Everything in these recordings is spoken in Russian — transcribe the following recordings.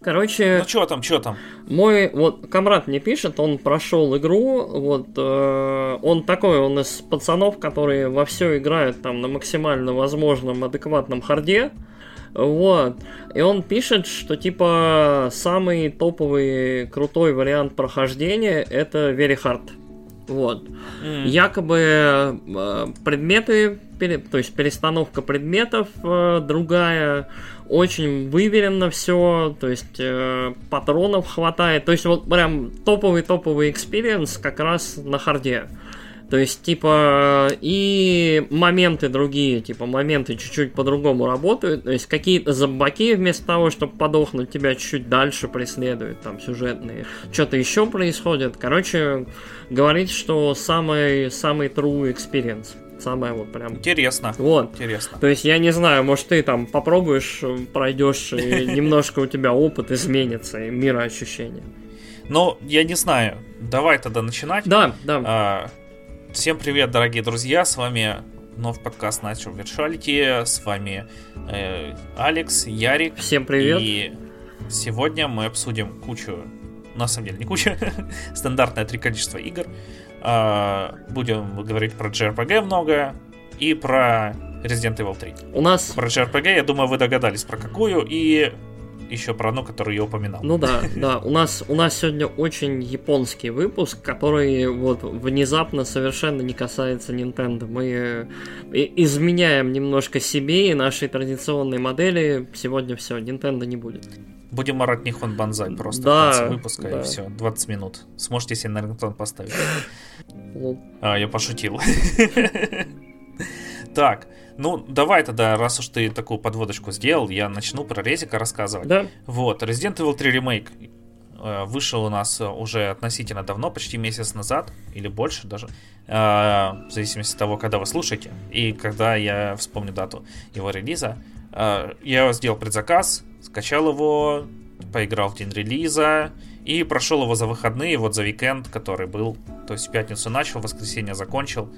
Короче... Ну, что там, что там? Мой, вот, комрад мне пишет, он прошел игру, вот, э, он такой, он из пацанов, которые во все играют там на максимально возможном адекватном харде, вот. И он пишет, что типа самый топовый крутой вариант прохождения это Very Hard. Вот. Mm. Якобы э, предметы, пере, то есть перестановка предметов э, другая, очень выверено все, то есть э, патронов хватает. То есть вот прям топовый-топовый experience как раз на харде. То есть, типа, и моменты другие, типа, моменты чуть-чуть по-другому работают. То есть, какие-то зомбаки вместо того, чтобы подохнуть, тебя чуть-чуть дальше преследуют, там, сюжетные. Что-то еще происходит. Короче, говорит, что самый, самый true experience. Самое вот прям... Интересно. Вот. Интересно. То есть, я не знаю, может, ты там попробуешь, пройдешь, и немножко у тебя опыт изменится, и мироощущение. Ну, я не знаю. Давай тогда начинать. Да, да. А, Всем привет, дорогие друзья, с вами вновь подкаст Natural Virtuality, с вами э, Алекс, Ярик. Всем привет. И сегодня мы обсудим кучу, на самом деле не кучу, стандартное три количества игр. Э, будем говорить про JRPG много и про Resident Evil 3. У нас... Про JRPG, я думаю, вы догадались про какую, и еще про одну, которую я упоминал. Ну да, да. У нас, у нас сегодня очень японский выпуск, который вот внезапно совершенно не касается Nintendo. Мы э, изменяем немножко себе и нашей традиционной модели. Сегодня все, Nintendo не будет. Будем орать Нихон Банзай просто да, в конце выпуска, да. и все, 20 минут. Сможете себе на рингтон поставить. А, я пошутил. Так, ну, давай тогда, раз уж ты такую подводочку сделал, я начну про Резика рассказывать. Да. Вот, Resident Evil 3 ремейк э, вышел у нас уже относительно давно, почти месяц назад, или больше даже, э, в зависимости от того, когда вы слушаете, и когда я вспомню дату его релиза. Э, я сделал предзаказ, скачал его, поиграл в день релиза, и прошел его за выходные, вот за уикенд, который был, то есть в пятницу начал, в воскресенье закончил.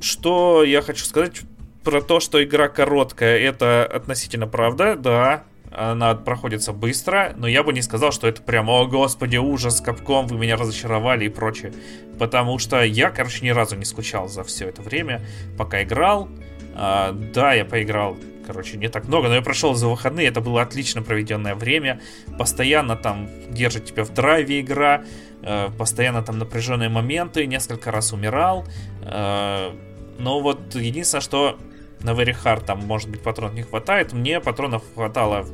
Что я хочу сказать про то, что игра короткая, это относительно правда, да, она проходится быстро, но я бы не сказал, что это прям, о господи, ужас, капком, вы меня разочаровали и прочее. Потому что я, короче, ни разу не скучал за все это время, пока играл. А, да, я поиграл, короче, не так много, но я прошел за выходные, это было отлично проведенное время. Постоянно там держит тебя в драйве игра, э, постоянно там напряженные моменты, несколько раз умирал. Э, но вот единственное, что на Very Hard там, может быть, патронов не хватает. Мне патронов хватало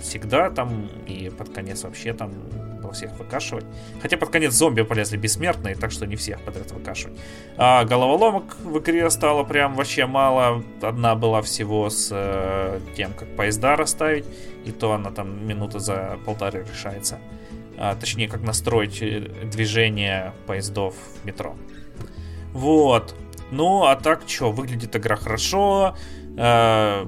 всегда там, и под конец вообще там во всех выкашивать. Хотя под конец зомби полезли бессмертные, так что не всех подряд выкашивать. А головоломок в игре стало прям вообще мало. Одна была всего с э, тем, как поезда расставить, и то она там минуты за полторы решается. А, точнее, как настроить движение поездов в метро. Вот. Ну, а так, что, выглядит игра хорошо, э,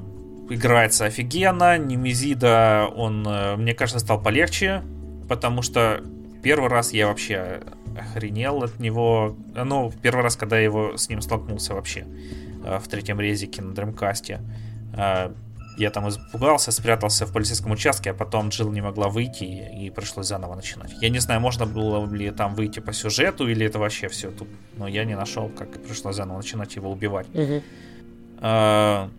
играется офигенно, Немезида, он, э, мне кажется, стал полегче, потому что первый раз я вообще охренел от него, ну, первый раз, когда я его с ним столкнулся вообще э, в третьем резике на Дремкасте. Э, я там испугался, спрятался в полицейском участке, а потом Джилл не могла выйти и пришлось заново начинать. Я не знаю, можно было ли там выйти по сюжету или это вообще все тут, но я не нашел, как пришлось заново начинать его убивать. Угу. А,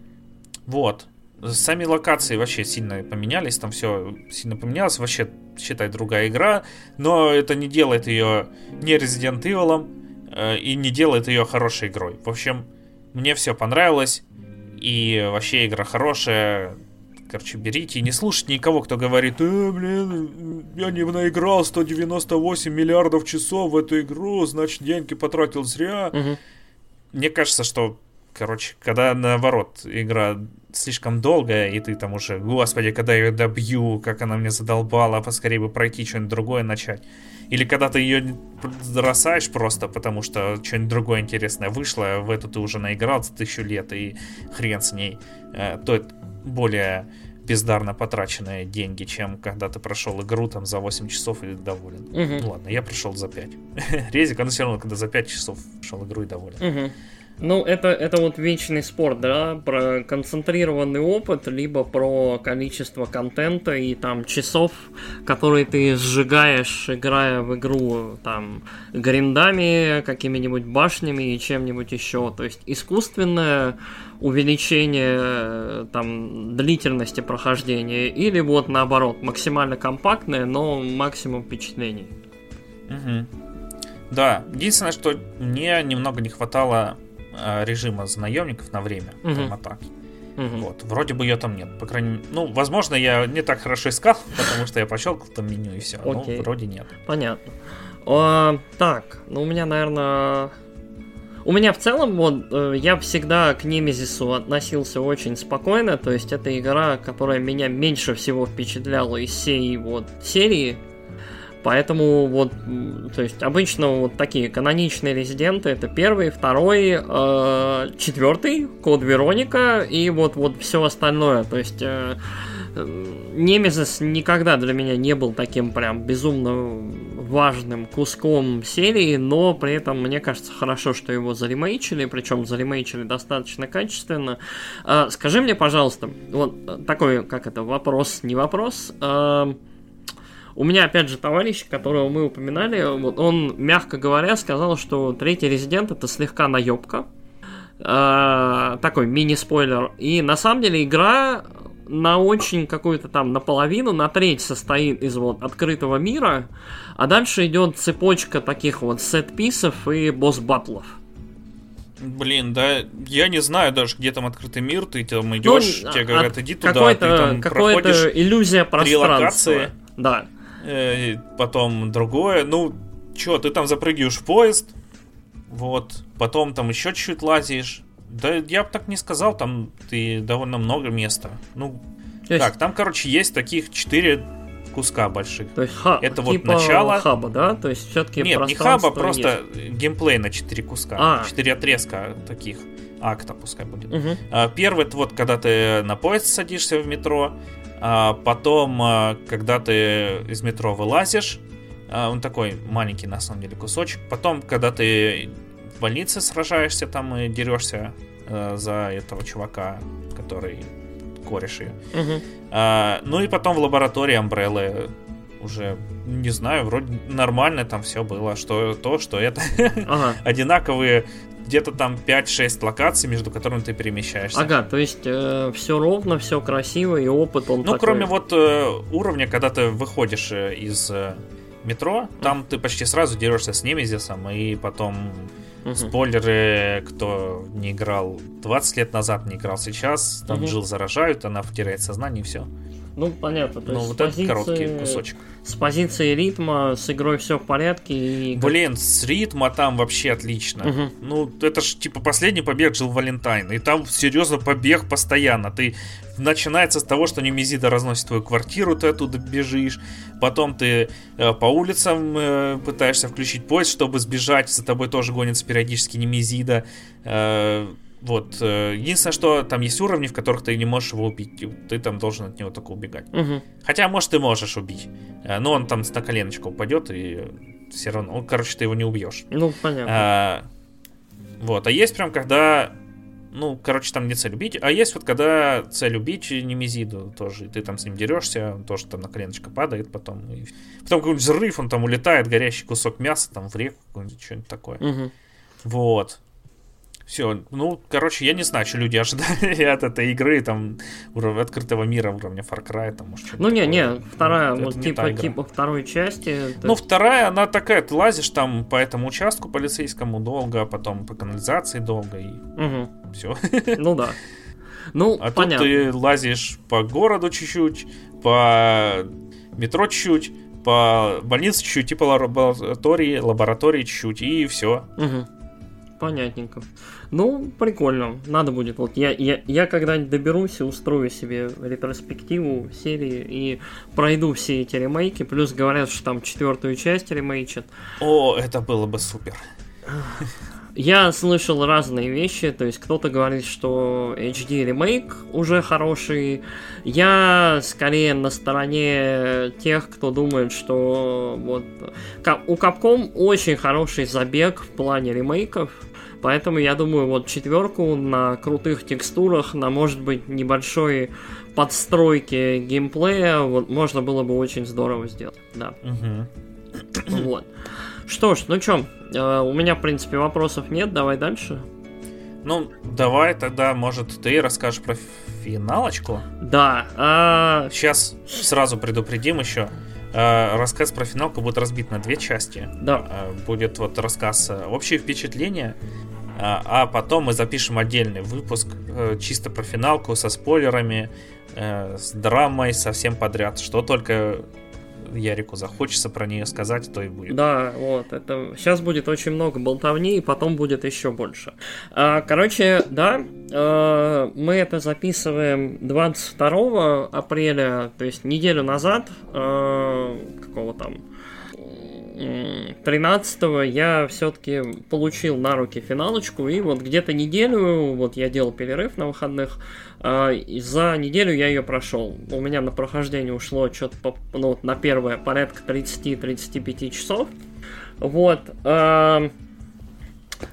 вот. Сами локации вообще сильно поменялись, там все сильно поменялось, вообще, считай, другая игра, но это не делает ее не Resident Evil э, и не делает ее хорошей игрой. В общем, мне все понравилось, и вообще игра хорошая. Короче, берите и не слушайте никого, кто говорит, э, блин, я не наиграл 198 миллиардов часов в эту игру, значит, деньги потратил зря. Угу. Мне кажется, что, короче, когда наоборот, игра слишком долгая, и ты там уже, господи, когда я ее добью, как она мне задолбала, поскорее бы пройти что-нибудь другое начать. Или когда ты ее бросаешь просто, потому что что-нибудь другое интересное вышло, в эту ты уже наиграл за тысячу лет, и хрен с ней, э, то это более бездарно потраченные деньги, чем когда ты прошел игру там за 8 часов и доволен. Угу. Ну ладно, я прошел за 5. Резик, он все равно, когда за 5 часов прошел игру и доволен. Угу. Ну, это, это вот вечный спор, да, про концентрированный опыт, либо про количество контента и там часов, которые ты сжигаешь, играя в игру там гриндами, какими-нибудь башнями и чем-нибудь еще. То есть искусственное увеличение там длительности прохождения или вот наоборот максимально компактное, но максимум впечатлений. Угу. Да, единственное, что мне немного не хватало Э, режима за наемников на время угу. там, атаки. Угу. Вот. Вроде бы ее там нет. По крайней мере, ну, возможно, я не так хорошо искал, потому что я пощелкал там меню и все. Но вроде нет. Понятно. А, так, ну у меня, наверное. У меня в целом, вот, э, я всегда к Немезису относился очень спокойно, то есть это игра, которая меня меньше всего впечатляла из всей вот серии, Поэтому вот, то есть обычно вот такие каноничные резиденты это первый, второй, э, четвертый, Код Вероника и вот вот все остальное. То есть э, Немезис никогда для меня не был таким прям безумно важным куском серии, но при этом мне кажется хорошо, что его заремейчили, причем заремейчили достаточно качественно. Э, скажи мне, пожалуйста, вот такой, как это, вопрос, не вопрос. Э, у меня, опять же, товарищ, которого мы упоминали, вот он, мягко говоря, сказал, что третий резидент это слегка наебка. Э, такой мини-спойлер. И на самом деле игра на очень какую-то там наполовину, на треть состоит из вот открытого мира, а дальше идет цепочка таких вот сет-писов и босс-батлов. Блин, да, я не знаю даже, где там открытый мир, ты там идешь, ну, тебе говорят, иди туда, ты там проходишь иллюзия пространства. Да. Э, потом другое. Ну, чё, ты там запрыгиваешь в поезд, вот, потом там еще чуть-чуть лазишь. Да я бы так не сказал, там ты довольно много места. Ну, есть... так, там, короче, есть таких четыре куска больших. То есть ха, это типа вот начало. хаба, да? То есть все-таки Нет, не хаба, просто есть. геймплей на четыре куска. А. Четыре отрезка таких акта, пускай будет. Угу. Первый вот когда ты на поезд садишься в метро, а потом, а, когда ты из метро вылазишь, он такой маленький на самом деле кусочек. Потом, когда ты в больнице сражаешься там и дерешься за этого чувака, который кореш ее. Угу. Ну и потом в лаборатории Амбреллы уже не знаю, вроде нормально там все было, что то, что это ага. одинаковые где-то там 5-6 локаций, между которыми ты перемещаешься. Ага, то есть э, все ровно, все красиво, и опыт он Ну, такой... кроме вот э, уровня, когда ты выходишь э, из э, метро, там ты почти сразу дерешься с Немезисом, и потом Угу. Спойлеры, кто не играл 20 лет назад, не играл сейчас, там угу. жил заражают, она теряет сознание и все. Ну, понятно. То ну, вот позиции... это короткий кусочек. С позиции ритма, с игрой все в порядке. И... Блин, с ритма там вообще отлично. Угу. Ну, это ж типа последний побег жил Валентайн. И там серьезно побег постоянно. Ты начинается с того, что Немезида разносит твою квартиру, ты оттуда бежишь. Потом ты э, по улицам э, пытаешься включить поезд, чтобы сбежать. За тобой тоже гонится периодически Немезида. Э, вот. Э, единственное, что там есть уровни, в которых ты не можешь его убить. Ты там должен от него только убегать. Угу. Хотя, может, ты можешь убить. Э, но он там на коленочку упадет, и все равно. Он, короче, ты его не убьешь. Ну, понятно. А, вот. А есть прям, когда. Ну, короче, там не цель убить. А есть вот когда цель убить Немезиду тоже. И ты там с ним дерешься, он тоже там на коленочко падает потом. И... Потом какой-нибудь взрыв, он там улетает, горящий кусок мяса там в реку, что-нибудь такое. Угу. Вот. Все, ну, короче, я не знаю, что люди ожидали от этой игры, там, уровня открытого мира уровня Far Cry, там, может, Ну, не, не, вторая, ну, вот, типа, типа второй части. Ну, есть... вторая, она такая, ты лазишь там по этому участку полицейскому долго, а потом по канализации долго, и угу. все. Ну, да. Ну, а понятно. тут ты лазишь по городу чуть-чуть, по метро чуть-чуть, по больнице чуть-чуть, типа лаборатории, лаборатории чуть-чуть, и все. Угу. Понятненько. Ну, прикольно. Надо будет. Вот я, я, я когда-нибудь доберусь и устрою себе ретроспективу серии и пройду все эти ремейки. Плюс говорят, что там четвертую часть ремейчат. О, это было бы супер. Я слышал разные вещи, то есть кто-то говорит, что HD ремейк уже хороший. Я скорее на стороне тех, кто думает, что вот у Capcom очень хороший забег в плане ремейков Поэтому я думаю, вот четверку на крутых текстурах, на, может быть, небольшой подстройке геймплея, вот можно было бы очень здорово сделать. Да. Угу. Вот. Что ж, ну чё, э, у меня, в принципе, вопросов нет, давай дальше. Ну, давай тогда, может, ты расскажешь про финалочку? Да. А... Сейчас сразу предупредим еще. А, рассказ про финалку будет разбит на две части. Да. Будет вот рассказ э, общие впечатления, а, а потом мы запишем отдельный выпуск э, чисто про финалку со спойлерами, э, с драмой, со всем подряд, что только Ярику захочется про нее сказать, то и будет. Да, вот, это сейчас будет очень много болтовни, и потом будет еще больше. А, короче, да, а, мы это записываем 22 апреля, то есть неделю назад, какого там, 13 я все-таки получил на руки финалочку, и вот где-то неделю, вот я делал перерыв на выходных, а, и за неделю я ее прошел. У меня на прохождение ушло что-то ну, на первое порядка 30-35 часов. Вот. А,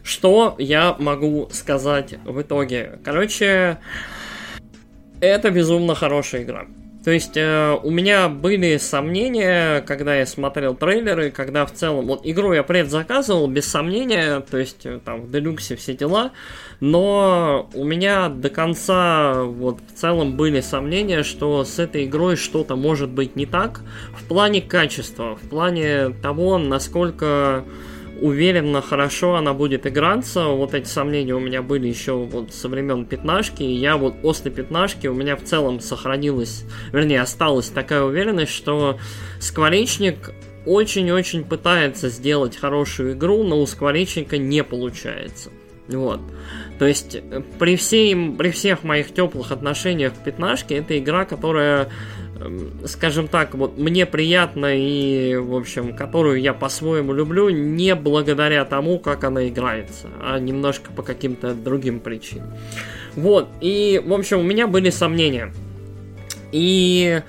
что я могу сказать в итоге? Короче, это безумно хорошая игра. То есть э, у меня были сомнения, когда я смотрел трейлеры, когда в целом... Вот игру я предзаказывал, без сомнения, то есть э, там в делюксе все дела, но у меня до конца вот в целом были сомнения, что с этой игрой что-то может быть не так в плане качества, в плане того, насколько уверенно, хорошо она будет играться. Вот эти сомнения у меня были еще вот со времен пятнашки. И я вот после пятнашки у меня в целом сохранилась, вернее, осталась такая уверенность, что Скворечник очень-очень пытается сделать хорошую игру, но у Скворечника не получается. Вот. То есть, при, всей, при всех моих теплых отношениях к пятнашке, это игра, которая скажем так, вот мне приятно и, в общем, которую я по-своему люблю, не благодаря тому, как она играется, а немножко по каким-то другим причинам. Вот, и, в общем, у меня были сомнения. И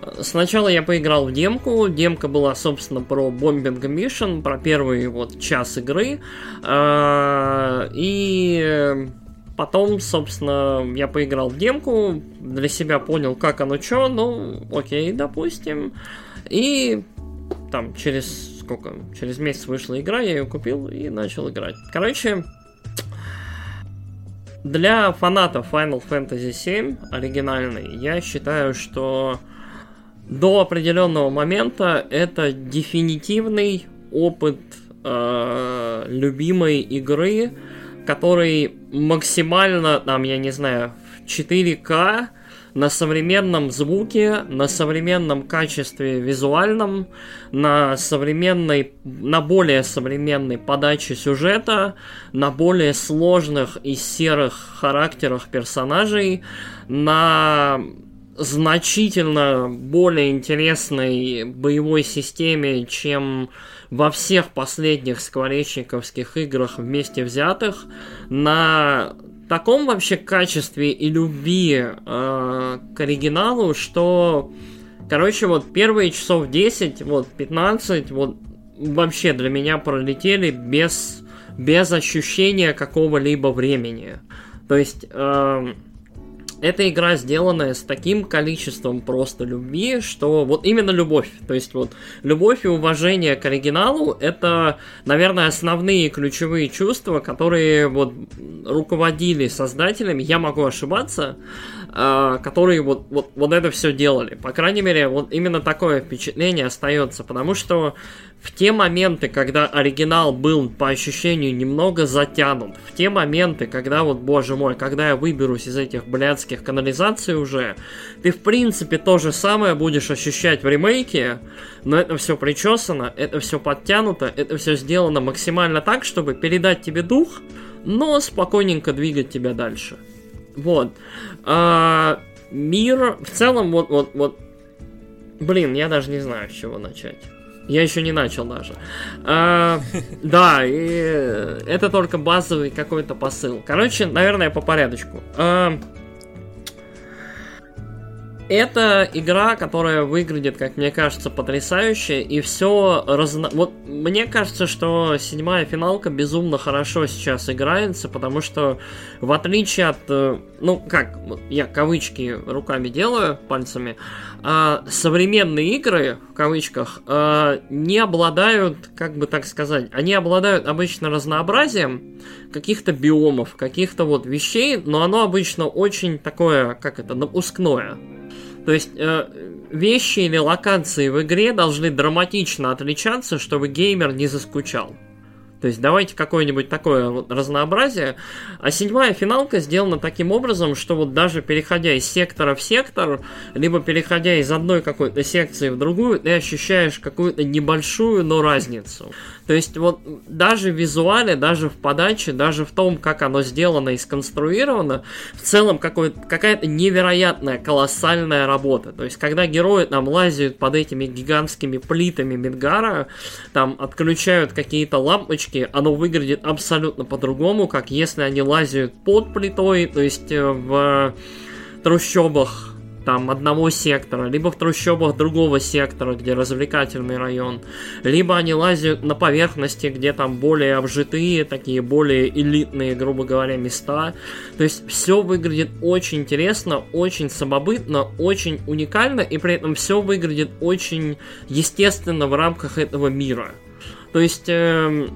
э, сначала я поиграл в демку. Демка была, собственно, про Bombing Mission, про первый вот час игры. Э, и Потом, собственно, я поиграл в демку, для себя понял, как оно что, ну, окей, допустим. И там через сколько? Через месяц вышла игра, я ее купил и начал играть. Короче, для фанатов Final Fantasy VII оригинальной, я считаю, что до определенного момента это дефинитивный опыт э, любимой игры, который максимально, там, я не знаю, в 4К, на современном звуке, на современном качестве визуальном, на современной, на более современной подаче сюжета, на более сложных и серых характерах персонажей, на значительно более интересной боевой системе, чем во всех последних скворечниковских играх вместе взятых, на таком вообще качестве и любви э, к оригиналу, что, короче, вот первые часов 10, вот 15, вот вообще для меня пролетели без, без ощущения какого-либо времени. То есть... Э, эта игра сделанная с таким количеством просто любви, что вот именно любовь, то есть вот любовь и уважение к оригиналу, это, наверное, основные ключевые чувства, которые вот руководили создателями, я могу ошибаться, которые вот, вот, вот это все делали. По крайней мере, вот именно такое впечатление остается, потому что в те моменты, когда оригинал был по ощущению немного затянут, в те моменты, когда вот, боже мой, когда я выберусь из этих блядских канализаций уже, ты в принципе то же самое будешь ощущать в ремейке, но это все причесано, это все подтянуто, это все сделано максимально так, чтобы передать тебе дух, но спокойненько двигать тебя дальше. Вот. А, мир в целом, вот, вот, вот, блин, я даже не знаю, с чего начать. Я еще не начал даже. А, да, и это только базовый какой-то посыл. Короче, наверное, по порядочку. А, это игра, которая выглядит, как мне кажется, потрясающе, и все разно... Вот мне кажется, что седьмая финалка безумно хорошо сейчас играется, потому что в отличие от... Э, ну, как, я кавычки руками делаю, пальцами, а современные игры, в кавычках, а, не обладают, как бы так сказать, они обладают обычно разнообразием каких-то биомов, каких-то вот вещей, но оно обычно очень такое, как это, напускное. То есть э, вещи или локации в игре должны драматично отличаться, чтобы геймер не заскучал. То есть давайте какое-нибудь такое разнообразие. А седьмая финалка сделана таким образом, что вот даже переходя из сектора в сектор, либо переходя из одной какой-то секции в другую, ты ощущаешь какую-то небольшую, но разницу. То есть вот даже в визуале, даже в подаче, даже в том, как оно сделано и сконструировано, в целом какая-то невероятная, колоссальная работа. То есть когда герои там лазят под этими гигантскими плитами Мидгара, там отключают какие-то лампочки, оно выглядит абсолютно по-другому, как если они лазят под плитой, то есть э, в трущобах там одного сектора, либо в трущобах другого сектора, где развлекательный район, либо они лазят на поверхности, где там более обжитые, такие более элитные, грубо говоря, места. То есть все выглядит очень интересно, очень самобытно, очень уникально, и при этом все выглядит очень естественно в рамках этого мира. То есть э,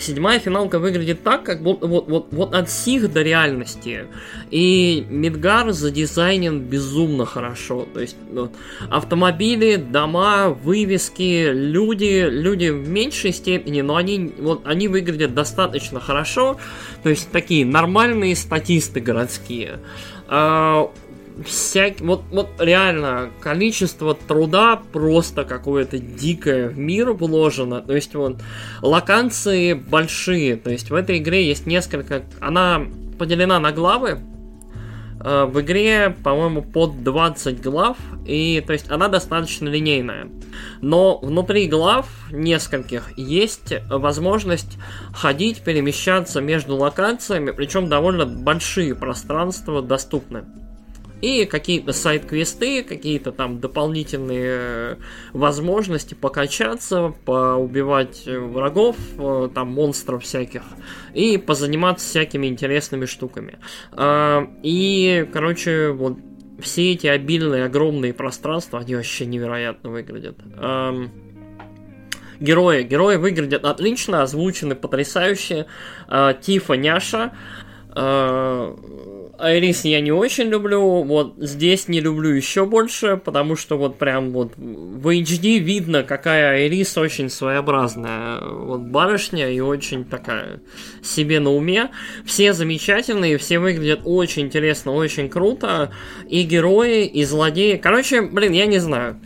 седьмая финалка выглядит так, как будто вот, вот, вот от сих до реальности. И Мидгар задизайнен безумно хорошо. То есть вот, автомобили, дома, вывески, люди, люди в меньшей степени, но они, вот, они выглядят достаточно хорошо. То есть такие нормальные статисты городские. Всякие, вот, вот реально, количество труда просто какое-то дикое в мир вложено. То есть вот локации большие. То есть в этой игре есть несколько... Она поделена на главы. Э, в игре, по-моему, под 20 глав, и то есть она достаточно линейная. Но внутри глав нескольких есть возможность ходить, перемещаться между локациями, причем довольно большие пространства доступны. И какие-то сайт-квесты, какие-то там дополнительные э, возможности покачаться, поубивать врагов, э, там монстров всяких, и позаниматься всякими интересными штуками. А, и, короче, вот все эти обильные, огромные пространства, они вообще невероятно выглядят. Герои. Герои выглядят отлично, озвучены потрясающе. А, Тифа Няша. Айрис я не очень люблю, вот здесь не люблю еще больше, потому что вот прям вот в HD видно, какая Айрис очень своеобразная вот барышня и очень такая себе на уме. Все замечательные, все выглядят очень интересно, очень круто, и герои, и злодеи. Короче, блин, я не знаю.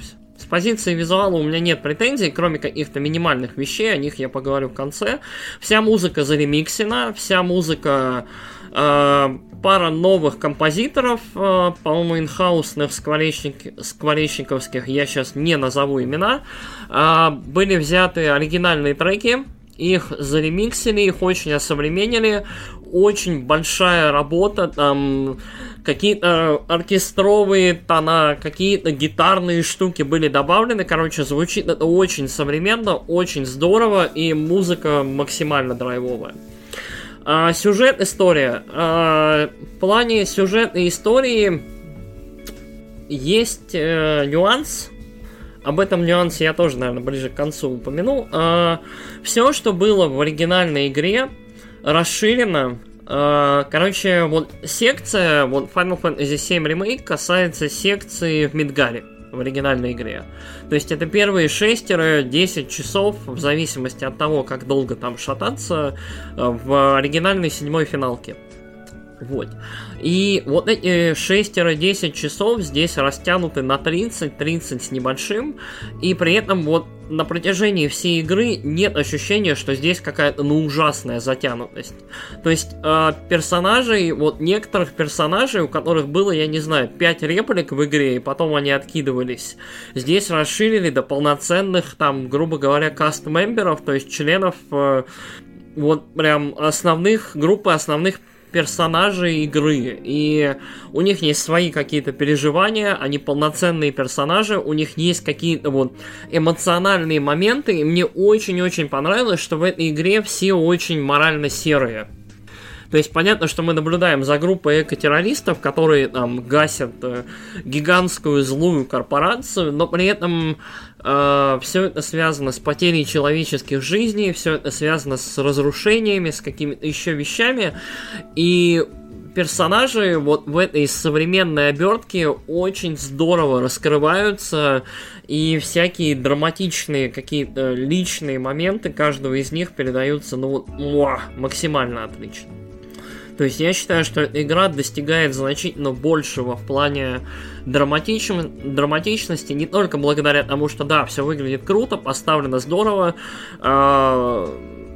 С позиции визуала у меня нет претензий, кроме каких-то минимальных вещей, о них я поговорю в конце. Вся музыка заремиксена, вся музыка э, пара новых композиторов, э, по-моему, инхаусных скворечник, скворечниковских, я сейчас не назову имена, э, были взяты оригинальные треки, их заремиксили, их очень осовременили, очень большая работа, там какие-то оркестровые тона, какие-то гитарные штуки были добавлены, короче, звучит это очень современно, очень здорово, и музыка максимально драйвовая. А, сюжет, история. А, в плане сюжетной истории есть э, нюанс. Об этом нюансе я тоже, наверное, ближе к концу упомяну. А, все, что было в оригинальной игре, расширено. А, короче, вот секция, вот Final Fantasy VII Remake касается секции в Мидгаре в оригинальной игре. То есть это первые 6-10 часов, в зависимости от того, как долго там шататься, э, в оригинальной седьмой финалке. Вот. И вот эти 6-10 часов здесь растянуты на 30-30 с небольшим, и при этом вот на протяжении всей игры нет ощущения, что здесь какая-то ну ужасная затянутость. То есть э, персонажей, вот некоторых персонажей, у которых было, я не знаю, 5 реплик в игре, и потом они откидывались, здесь расширили до полноценных, там, грубо говоря, каст-мемберов, то есть членов э, вот прям основных, группы основных персонажи игры, и у них есть свои какие-то переживания, они полноценные персонажи, у них есть какие-то вот эмоциональные моменты, и мне очень-очень понравилось, что в этой игре все очень морально серые. То есть понятно, что мы наблюдаем за группой экотеррористов, которые там гасят э, гигантскую злую корпорацию, но при этом э, все это связано с потерей человеческих жизней, все это связано с разрушениями, с какими-то еще вещами. И персонажи вот в этой современной обертке очень здорово раскрываются, и всякие драматичные какие-то личные моменты каждого из них передаются, ну вот, максимально отлично. То есть я считаю, что игра достигает значительно большего в плане драматич... драматичности, не только благодаря тому, что да, все выглядит круто, поставлено здорово. Э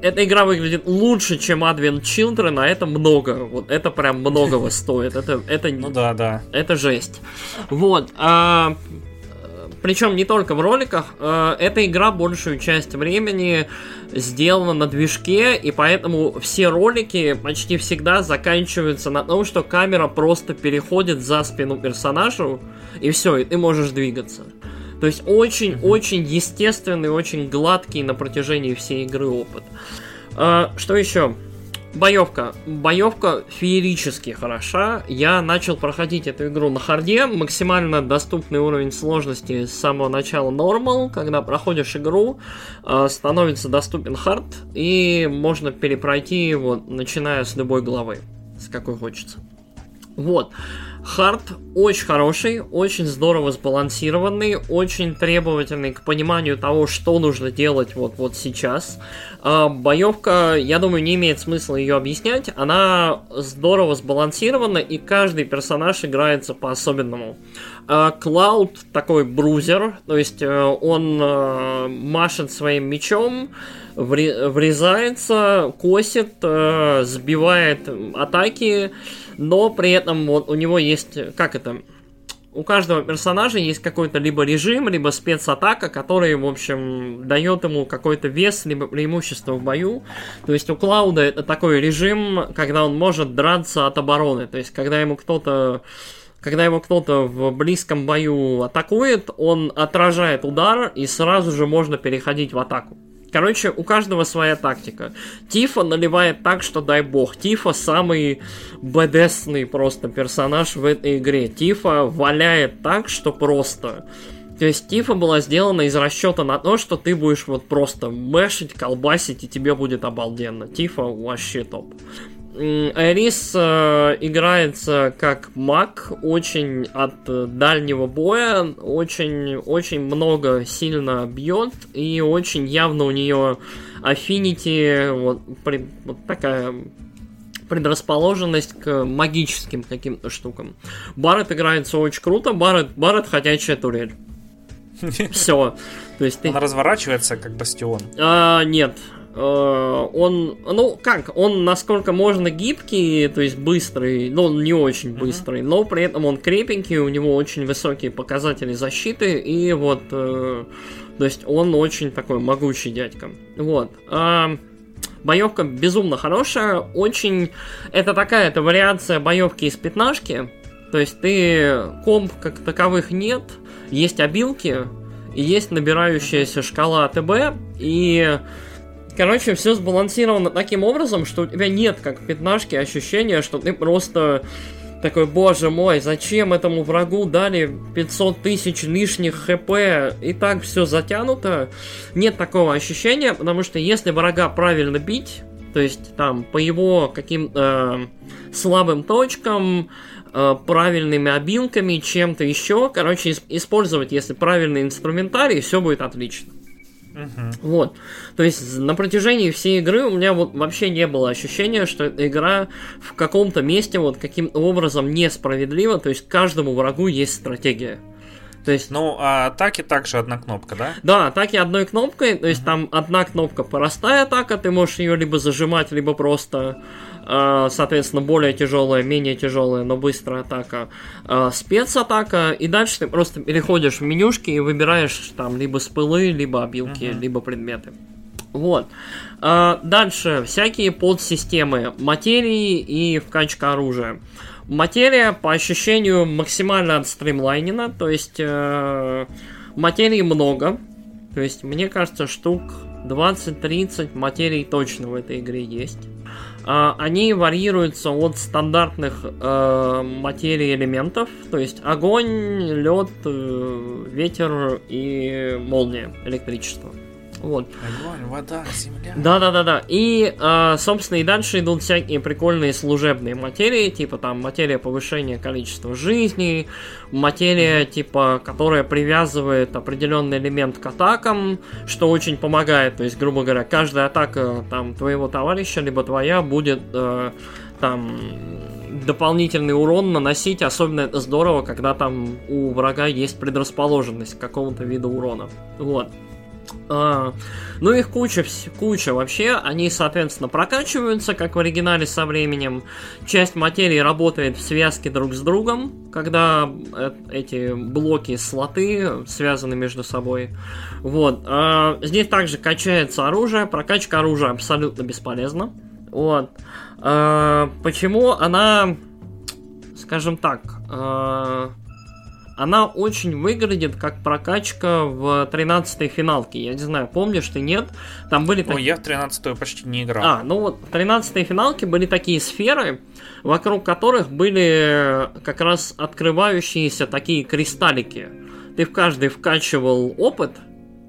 эта игра выглядит лучше, чем Advent Children, а это много. Вот это прям многого стоит. Это, это, ну да, да. Это жесть. Вот. А, причем не только в роликах. Э, эта игра большую часть времени сделана на движке, и поэтому все ролики почти всегда заканчиваются на том, что камера просто переходит за спину персонажу, и все, и ты можешь двигаться. То есть очень-очень естественный, очень гладкий на протяжении всей игры опыт. А, что еще? Боевка. Боевка феерически хороша. Я начал проходить эту игру на харде. Максимально доступный уровень сложности с самого начала нормал. Когда проходишь игру, э, становится доступен хард. И можно перепройти его, начиная с любой главы. С какой хочется. Вот. Хард очень хороший, очень здорово сбалансированный, очень требовательный к пониманию того, что нужно делать вот, вот сейчас. А, боевка, я думаю, не имеет смысла ее объяснять. Она здорово сбалансирована, и каждый персонаж играется по-особенному. А, Клауд такой брузер, то есть э, он э, машет своим мечом, врезается, косит, э, сбивает атаки, но при этом вот у него есть, как это, у каждого персонажа есть какой-то либо режим, либо спецатака, который, в общем, дает ему какой-то вес, либо преимущество в бою. То есть у Клауда это такой режим, когда он может драться от обороны. То есть когда ему кто-то когда его кто-то в близком бою атакует, он отражает удар, и сразу же можно переходить в атаку. Короче, у каждого своя тактика. Тифа наливает так, что дай бог. Тифа самый бедесный просто персонаж в этой игре. Тифа валяет так, что просто... То есть Тифа была сделана из расчета на то, что ты будешь вот просто мэшить, колбасить, и тебе будет обалденно. Тифа вообще топ. Айрис э, играется как маг, очень от дальнего боя, очень, очень много сильно бьет, и очень явно у нее афfinity, вот, при, вот такая предрасположенность к магическим каким-то штукам. Барретт играется очень круто, Барретт, Барретт ходячая турель. Все. То есть ты... Она разворачивается как бастион. А, нет, он, ну как, он насколько можно гибкий, то есть быстрый, но он не очень быстрый, mm-hmm. но при этом он крепенький, у него очень высокие показатели защиты, и вот, э, то есть он очень такой могучий дядька. Вот. А, боевка безумно хорошая, очень, это такая, это вариация боевки из пятнашки, то есть ты комп как таковых нет, есть обилки, и есть набирающаяся шкала АТБ, и Короче, все сбалансировано таким образом, что у тебя нет, как в пятнашке, ощущения, что ты просто такой, боже мой, зачем этому врагу дали 500 тысяч лишних хп, и так все затянуто. Нет такого ощущения, потому что если врага правильно бить, то есть там по его каким-то э, слабым точкам, э, правильными обилками, чем-то еще, короче, использовать, если правильный инструментарий, все будет отлично. Uh-huh. Вот. То есть на протяжении всей игры у меня вот вообще не было ощущения, что эта игра в каком-то месте вот каким-то образом несправедлива. То есть каждому врагу есть стратегия. То есть... Ну, а атаки также одна кнопка, да? Да, атаки одной кнопкой, то есть uh-huh. там одна кнопка простая атака, ты можешь ее либо зажимать, либо просто соответственно, более тяжелая, менее тяжелая, но быстрая атака, э, спецатака, и дальше ты просто переходишь в менюшки и выбираешь там либо спылы, либо обилки, uh-huh. либо предметы. Вот. А, дальше всякие подсистемы материи и вкачка оружия. Материя, по ощущению, максимально отстримлайнена, то есть э, материи много. То есть, мне кажется, штук 20-30 материй точно в этой игре есть. А, они варьируются от стандартных э, материй элементов, то есть огонь, лед, э, ветер и молния, электричество. Вот. Огонь, вода, земля. Да, да, да, да. И, э, собственно, и дальше идут всякие прикольные служебные материи, типа там материя повышения количества жизней, материя, типа, которая привязывает определенный элемент к атакам, что очень помогает. То есть, грубо говоря, каждая атака там твоего товарища, либо твоя, будет э, там дополнительный урон наносить, особенно это здорово, когда там у врага есть предрасположенность к какому-то виду урона. Вот. А, ну, их куча, куча вообще. Они, соответственно, прокачиваются, как в оригинале со временем. Часть материи работает в связке друг с другом, когда э, эти блоки, слоты связаны между собой. Вот. А, здесь также качается оружие. Прокачка оружия абсолютно бесполезна. Вот. А, почему она, скажем так, а, она очень выглядит как прокачка в 13-й финалке. Я не знаю, помнишь ты, нет? Там были... Ой, так... я в 13-ю почти не играл. А, ну вот в 13-й финалке были такие сферы, вокруг которых были как раз открывающиеся такие кристаллики. Ты в каждый вкачивал опыт,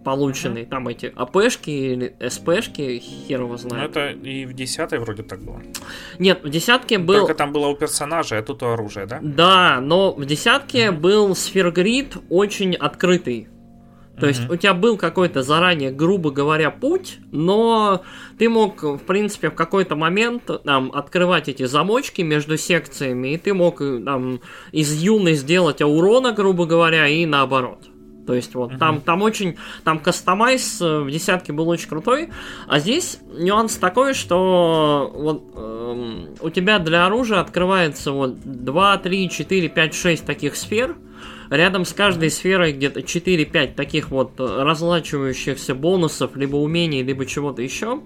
полученный, там эти АПшки или СПшки, хер его знает. Ну, это и в десятой вроде так было. Нет, в десятке был... Только там было у персонажа, а тут у оружия, да? Да, но в десятке mm-hmm. был сфергрид очень открытый. То mm-hmm. есть у тебя был какой-то заранее, грубо говоря, путь, но ты мог, в принципе, в какой-то момент там, открывать эти замочки между секциями, и ты мог там, из юной сделать урона, грубо говоря, и наоборот. То есть вот uh-huh. там, там очень, там кастомайз э, в десятке был очень крутой, а здесь нюанс такой, что вот э, у тебя для оружия открывается вот 2, 3, 4, 5, 6 таких сфер, Рядом с каждой сферой где-то 4-5 таких вот э, разлачивающихся бонусов, либо умений, либо чего-то еще.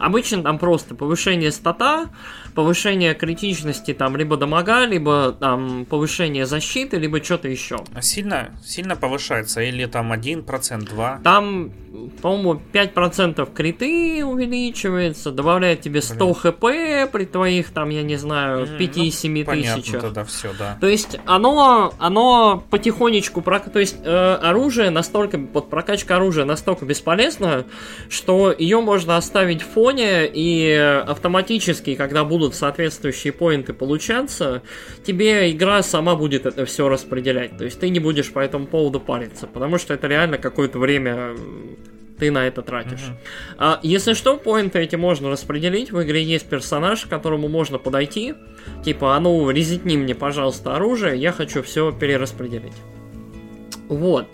Обычно там просто повышение стата, повышение критичности, там, либо дамага, либо там повышение защиты, либо что-то еще. А сильно, сильно повышается? Или там 1%, 2%? Там, по-моему, 5% криты увеличивается, добавляет тебе 100 Блин. хп при твоих, там, я не знаю, 5-7 ну, тысячах. тогда все, да. То есть оно, оно потихонечку, то есть э, оружие настолько, вот прокачка оружия настолько бесполезна, что ее можно оставить в фоне и автоматически, когда будут соответствующие поинты получаться, тебе игра сама будет это все распределять. То есть ты не будешь по этому поводу париться, потому что это реально какое-то время ты на это тратишь. Uh-huh. А, если что, поинты эти можно распределить. В игре есть персонаж, к которому можно подойти. Типа, а ну, резетни мне, пожалуйста, оружие, я хочу все перераспределить. Вот.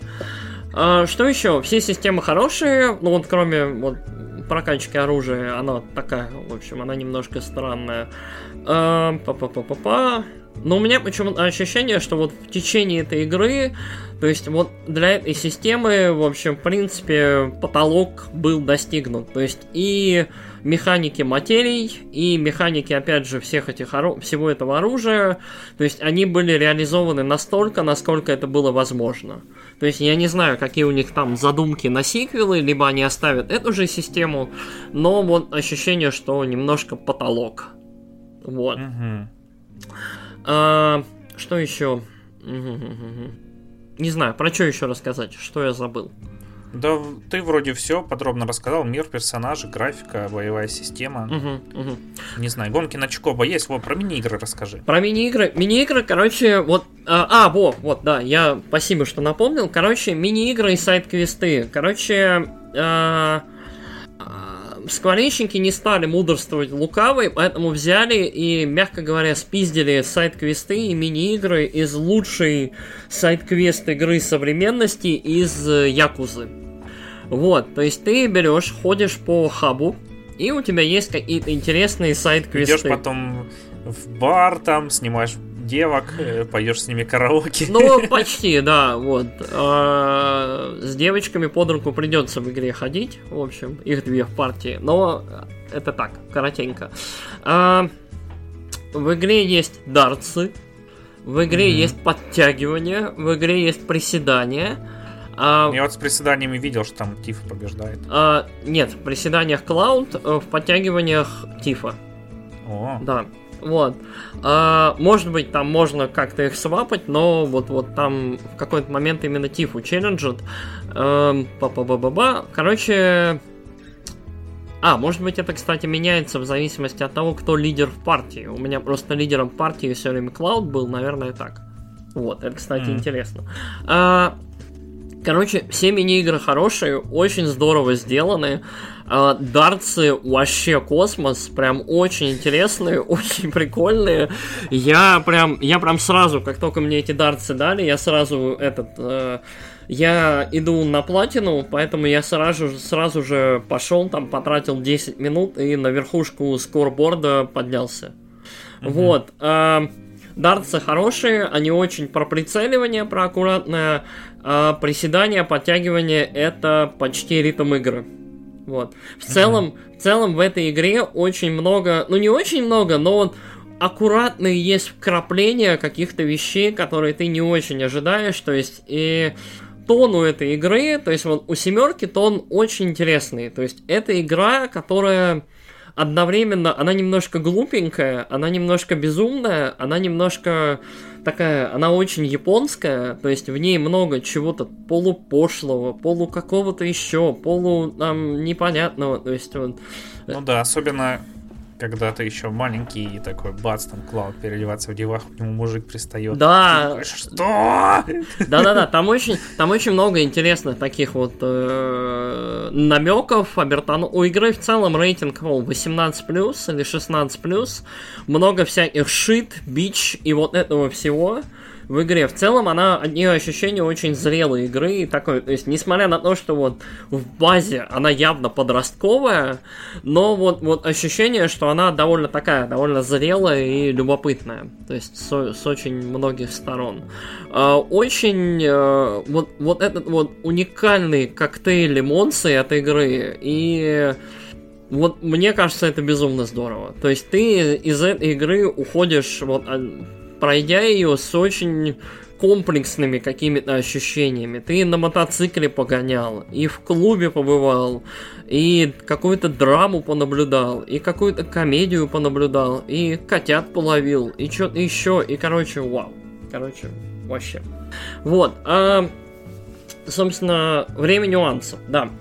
А, что еще? Все системы хорошие, ну вот кроме вот прокачки оружия, она такая, в общем, она немножко странная. Па-па-па-па-па. Но у меня почему-то ощущение, что вот в течение этой игры, то есть вот для этой системы, в общем, в принципе, потолок был достигнут. То есть и механики материй, и механики, опять же, всех этих всего этого оружия, то есть они были реализованы настолько, насколько это было возможно. То есть я не знаю, какие у них там задумки на сиквелы, либо они оставят эту же систему, но вот ощущение, что немножко потолок. Вот. Угу. А, что еще? Не знаю, про что еще рассказать, что я забыл. Да, ты вроде все подробно рассказал. Мир, персонажи, графика, боевая система. Угу, угу. Не знаю, гонки на Чикоба есть. Вот про мини-игры расскажи. Про мини-игры. Мини-игры, короче, вот... А, а, вот, вот, да, я спасибо, что напомнил. Короче, мини-игры и сайт-квесты. Короче, а, скворечники не стали мудрствовать лукавой, поэтому взяли и, мягко говоря, спиздили сайт-квесты и мини-игры из лучшей сайт-квест игры современности из э, Якузы. Вот, то есть ты берешь, ходишь по хабу, и у тебя есть какие-то интересные сайт-квесты. Идешь потом в бар, там, снимаешь девок, э, поешь с ними караоке. Ну, почти, да, вот. А, с девочками под руку придется в игре ходить. В общем, их две в партии. Но это так, коротенько. А, в игре есть дартсы. В игре mm-hmm. есть подтягивание. В игре есть приседания. А, Я вот с приседаниями видел, что там Тифа побеждает. А, нет, в приседаниях Клауд, в подтягиваниях Тифа. О. Да. Вот. А, может быть, там можно как-то их свапать, но вот, вот там в какой-то момент именно Тифу челленджит. Эм, па-па-ба-ба-ба. Короче... А, может быть, это, кстати, меняется в зависимости от того, кто лидер в партии. У меня просто лидером партии все время Клауд был, наверное, так. Вот, это, кстати, mm. интересно. А, короче, все мини-игры хорошие, очень здорово сделаны. А, дартсы вообще космос, прям очень интересные, очень прикольные. Я прям, я прям сразу, как только мне эти дартсы дали, я сразу этот, э, я иду на платину, поэтому я сразу, сразу же пошел, там потратил 10 минут и на верхушку скорборда поднялся. Mm-hmm. Вот. Э, дартсы хорошие, они очень про прицеливание, про аккуратное. А приседание, подтягивание это почти ритм игры. Вот. В целом, в целом в этой игре очень много, ну не очень много, но вот аккуратные есть вкрапления каких-то вещей, которые ты не очень ожидаешь, то есть и тон у этой игры, то есть вот у семерки тон очень интересный, то есть это игра, которая одновременно, она немножко глупенькая, она немножко безумная, она немножко такая, она очень японская, то есть в ней много чего-то полупошлого, полу какого-то еще, полу там непонятного, то есть вот... Ну да, особенно когда ты еще маленький и такой бац, там Клауд переодеваться в девах, к нему мужик пристает. Да. Такой, что? Да-да-да, там очень, там очень много интересных таких вот э, намеков. Абертан... У игры в целом рейтинг 18 или 16 Много всяких шит, бич и вот этого всего в игре. В целом она, от нее ощущение очень зрелой игры. И такой, то есть, несмотря на то, что вот в базе она явно подростковая, но вот, вот ощущение, что она довольно такая, довольно зрелая и любопытная. То есть с, с очень многих сторон. Э, очень э, вот, вот этот вот уникальный коктейль эмоций от игры и вот мне кажется, это безумно здорово. То есть ты из этой игры уходишь вот а, пройдя ее с очень комплексными какими-то ощущениями. Ты на мотоцикле погонял, и в клубе побывал, и какую-то драму понаблюдал, и какую-то комедию понаблюдал, и котят половил, и что-то еще, и короче, вау. Короче, вообще. Вот. А, собственно, время нюансов, да.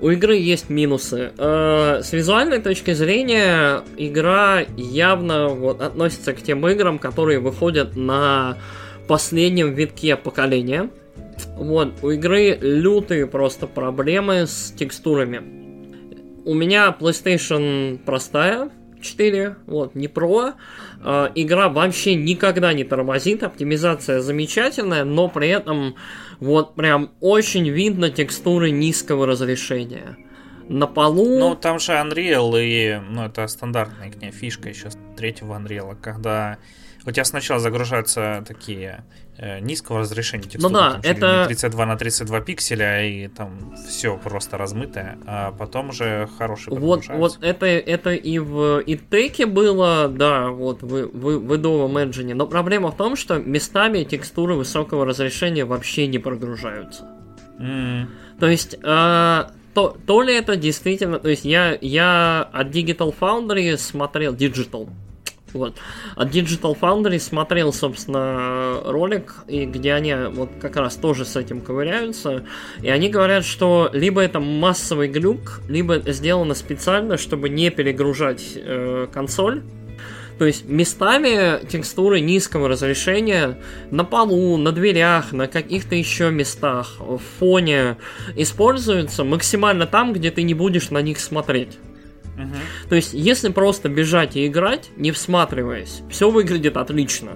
У игры есть минусы. Э, с визуальной точки зрения, игра явно вот, относится к тем играм, которые выходят на последнем витке поколения. Вот, у игры лютые просто проблемы с текстурами. У меня PlayStation простая, 4, вот, не Pro. Э, игра вообще никогда не тормозит, оптимизация замечательная, но при этом вот прям очень видно текстуры низкого разрешения. На полу... Ну, там же Unreal, и ну, это стандартная к фишка еще третьего Unreal, когда у тебя сначала загружаются такие э, низкого разрешения текстуры, ну, да, там, это... 32 на 32 пикселя, и там все просто размытое, а потом уже хороший Вот, вот это, это и в ИТеке было, да, вот в, в, в Adobe Engine, но проблема в том, что местами текстуры высокого разрешения вообще не прогружаются. Mm. То есть... Э, то, то ли это действительно, то есть я, я от Digital Foundry смотрел, Digital, вот. От Digital Foundry смотрел, собственно, ролик, и где они вот как раз тоже с этим ковыряются. И они говорят, что либо это массовый глюк, либо сделано специально, чтобы не перегружать э, консоль. То есть местами текстуры низкого разрешения на полу, на дверях, на каких-то еще местах, в фоне используются максимально там, где ты не будешь на них смотреть. То есть, если просто бежать и играть, не всматриваясь, все выглядит отлично.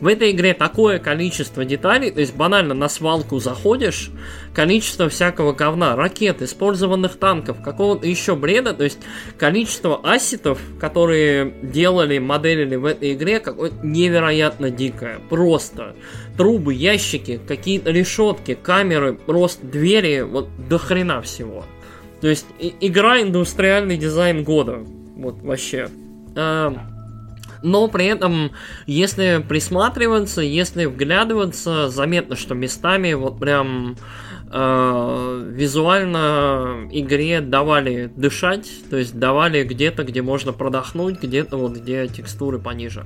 В этой игре такое количество деталей, то есть банально на свалку заходишь, количество всякого говна, ракет, использованных танков, какого-то еще бреда, то есть количество ассетов, которые делали, моделили в этой игре, какое-то невероятно дикое. Просто трубы, ящики, какие-то решетки, камеры, просто двери, вот до хрена всего. То есть и, игра индустриальный дизайн года. Вот вообще. А, но при этом, если присматриваться, если вглядываться, заметно, что местами вот прям э, визуально игре давали дышать, то есть давали где-то, где можно продохнуть, где-то вот где текстуры пониже.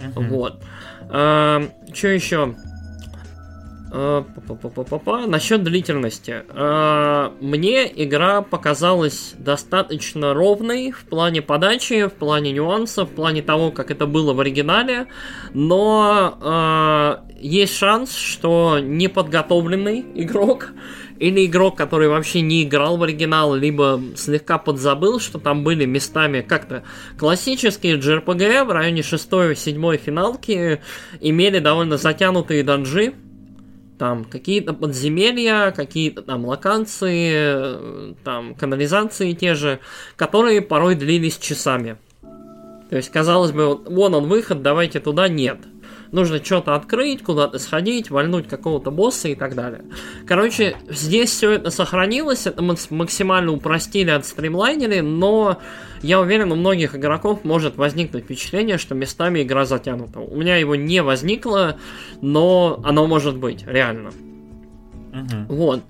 Uh-huh. Вот. Э, что еще? Э, Насчет длительности. Э, мне игра показалась достаточно ровной в плане подачи, в плане нюансов, в плане того, как это было в оригинале, но э, есть шанс, что неподготовленный игрок или игрок, который вообще не играл в оригинал, либо слегка подзабыл, что там были местами как-то классические JRPG в районе 6-7 финалки имели довольно затянутые данжи, там какие-то подземелья, какие-то там локации, там канализации те же, которые порой длились часами. То есть, казалось бы, вот, вон он выход, давайте туда, нет нужно что-то открыть, куда-то сходить, вальнуть какого-то босса и так далее. Короче, здесь все это сохранилось, это мы максимально упростили, отстримлайнили, но я уверен, у многих игроков может возникнуть впечатление, что местами игра затянута. У меня его не возникло, но оно может быть, реально. Угу. Вот.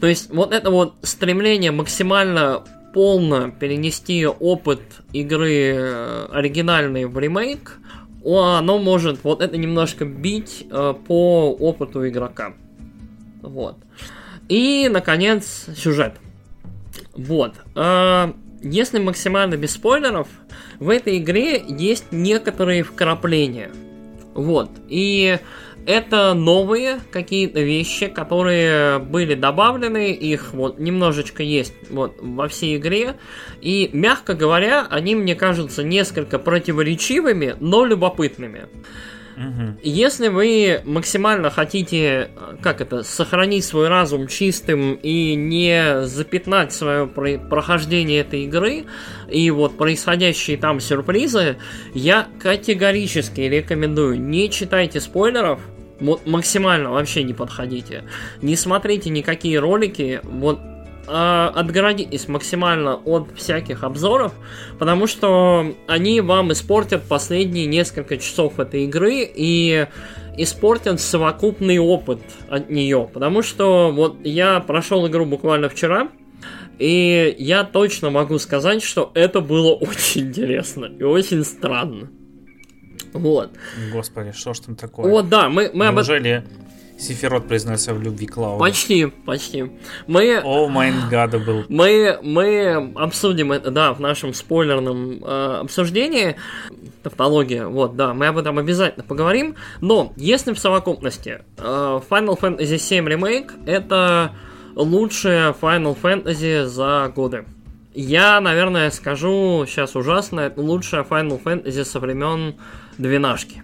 То есть, вот это вот стремление максимально полно перенести опыт игры э, оригинальной в ремейк, оно может вот это немножко бить э, по опыту игрока. Вот. И, наконец, сюжет. Вот. Э, если максимально без спойлеров, в этой игре есть некоторые вкрапления. Вот. И это новые какие-то вещи, которые были добавлены, их вот немножечко есть вот во всей игре, и, мягко говоря, они мне кажутся несколько противоречивыми, но любопытными. Угу. Если вы максимально хотите, как это, сохранить свой разум чистым и не запятнать свое прохождение этой игры и вот происходящие там сюрпризы, я категорически рекомендую не читайте спойлеров, максимально вообще не подходите. Не смотрите никакие ролики, вот э, отгородитесь максимально от всяких обзоров, потому что они вам испортят последние несколько часов этой игры и испортят совокупный опыт от нее. Потому что вот я прошел игру буквально вчера, и я точно могу сказать, что это было очень интересно и очень странно. Вот. Господи, что ж там такое? Вот, да, мы, мы об. Неужели Сифирот признался в любви к Лауру? Почти, почти. Мы... О, майн гада был. Мы, мы обсудим это, да, в нашем спойлерном э, обсуждении. Тавтология, вот, да, мы об этом обязательно поговорим. Но, если в совокупности э, Final Fantasy VII Remake это лучшая Final Fantasy за годы. Я, наверное, скажу сейчас ужасно, это лучшая Final Fantasy со времен двенашки.